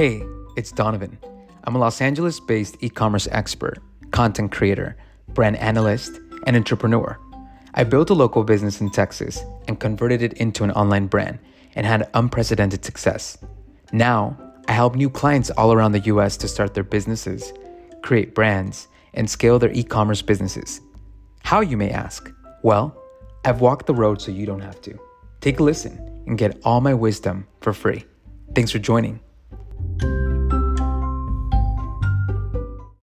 Hey, it's Donovan. I'm a Los Angeles based e commerce expert, content creator, brand analyst, and entrepreneur. I built a local business in Texas and converted it into an online brand and had unprecedented success. Now, I help new clients all around the US to start their businesses, create brands, and scale their e commerce businesses. How, you may ask? Well, I've walked the road so you don't have to. Take a listen and get all my wisdom for free. Thanks for joining.